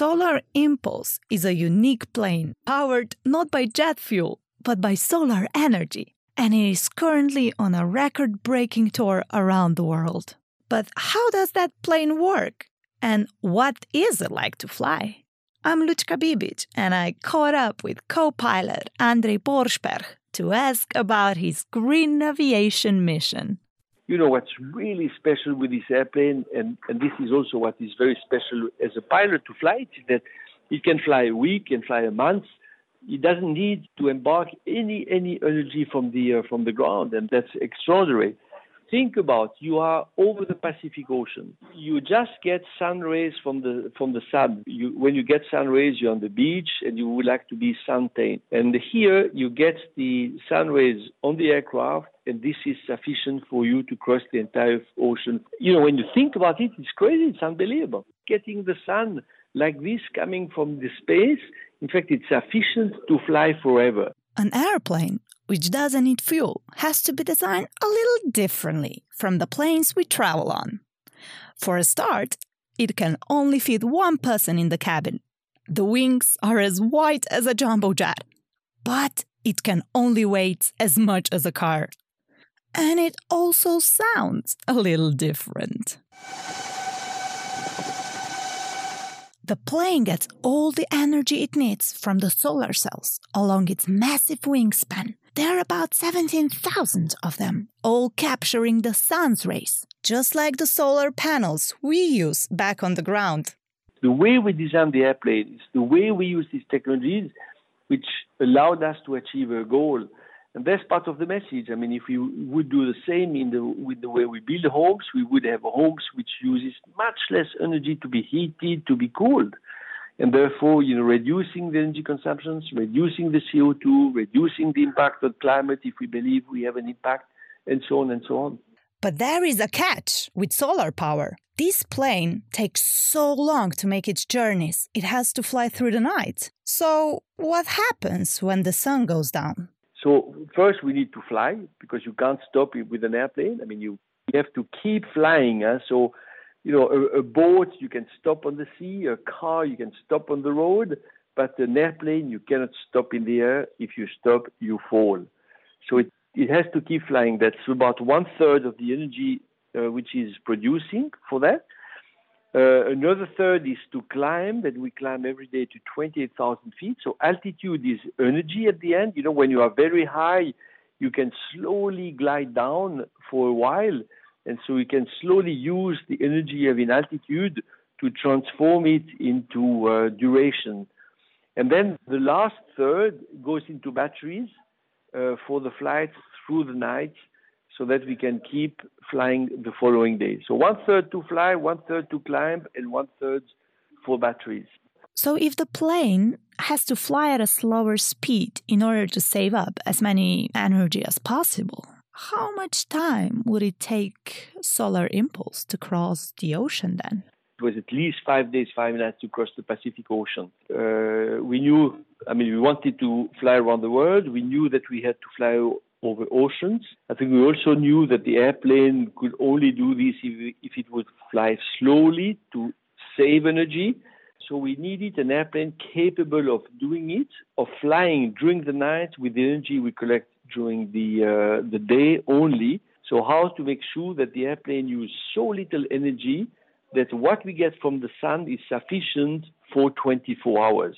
Solar Impulse is a unique plane powered not by jet fuel, but by solar energy, and it is currently on a record breaking tour around the world. But how does that plane work? And what is it like to fly? I'm Lucka Bibic, and I caught up with co pilot Andre Borschberg to ask about his green aviation mission. You know, what's really special with this airplane, and, and this is also what is very special as a pilot to fly it, is that it can fly a week, can fly a month. It doesn't need to embark any any energy from the uh, from the ground, and that's extraordinary think about you are over the Pacific Ocean. You just get sun rays from the from the sun. You, when you get sun rays, you're on the beach and you would like to be sun-tanned. And here you get the sun rays on the aircraft, and this is sufficient for you to cross the entire ocean. You know, when you think about it, it's crazy. It's unbelievable. Getting the sun like this coming from the space, in fact, it's sufficient to fly forever. An airplane which doesn't need fuel, has to be designed a little differently from the planes we travel on. For a start, it can only fit one person in the cabin. The wings are as wide as a jumbo jet, but it can only weigh as much as a car. And it also sounds a little different. The plane gets all the energy it needs from the solar cells along its massive wingspan. There are about 17,000 of them, all capturing the sun's rays, just like the solar panels we use back on the ground. The way we design the airplane is the way we use these technologies, which allowed us to achieve a goal. And that's part of the message. I mean, if we would do the same in the, with the way we build homes, we would have homes which uses much less energy to be heated, to be cooled and therefore, you know, reducing the energy consumptions, reducing the CO2, reducing the impact on climate if we believe we have an impact, and so on and so on. But there is a catch with solar power. This plane takes so long to make its journeys, it has to fly through the night. So, what happens when the sun goes down? So, first we need to fly because you can't stop it with an airplane. I mean, you, you have to keep flying. Huh? So, you know, a, a, boat you can stop on the sea, a car you can stop on the road, but an airplane you cannot stop in the air. If you stop, you fall. So it, it has to keep flying. That's about one third of the energy uh, which is producing for that. Uh, another third is to climb, that we climb every day to 28,000 feet. So altitude is energy at the end. You know, when you are very high, you can slowly glide down for a while and so we can slowly use the energy of in altitude to transform it into uh, duration. And then the last third goes into batteries uh, for the flights through the night so that we can keep flying the following day. So one third to fly, one third to climb, and one third for batteries. So if the plane has to fly at a slower speed in order to save up as many energy as possible, how much time would it take Solar Impulse to cross the ocean then? It was at least five days, five nights to cross the Pacific Ocean. Uh, we knew, I mean, we wanted to fly around the world. We knew that we had to fly over oceans. I think we also knew that the airplane could only do this if, if it would fly slowly to save energy. So we needed an airplane capable of doing it, of flying during the night with the energy we collect during the uh, the day only. So how to make sure that the airplane uses so little energy that what we get from the sun is sufficient for 24 hours.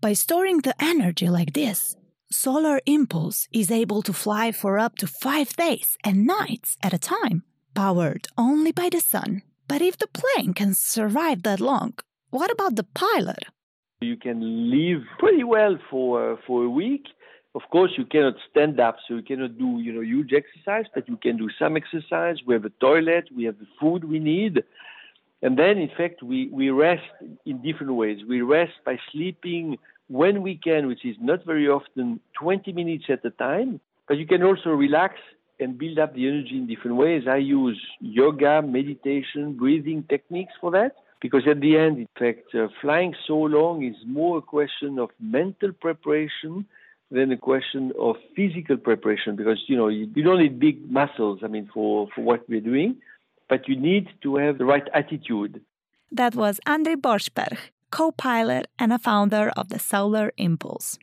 By storing the energy like this, Solar Impulse is able to fly for up to five days and nights at a time, powered only by the sun. But if the plane can survive that long, what about the pilot? You can live pretty well for uh, for a week, of course, you cannot stand up, so you cannot do, you know, huge exercise, but you can do some exercise. We have a toilet, we have the food we need. And then, in fact, we, we rest in different ways. We rest by sleeping when we can, which is not very often, 20 minutes at a time. But you can also relax and build up the energy in different ways. I use yoga, meditation, breathing techniques for that. Because at the end, in fact, uh, flying so long is more a question of mental preparation then the question of physical preparation because you know you, don't need big muscles i mean for for what we're doing but you need to have the right attitude that was Andre Borschberg, co pilot and a founder of the Solar Impulse.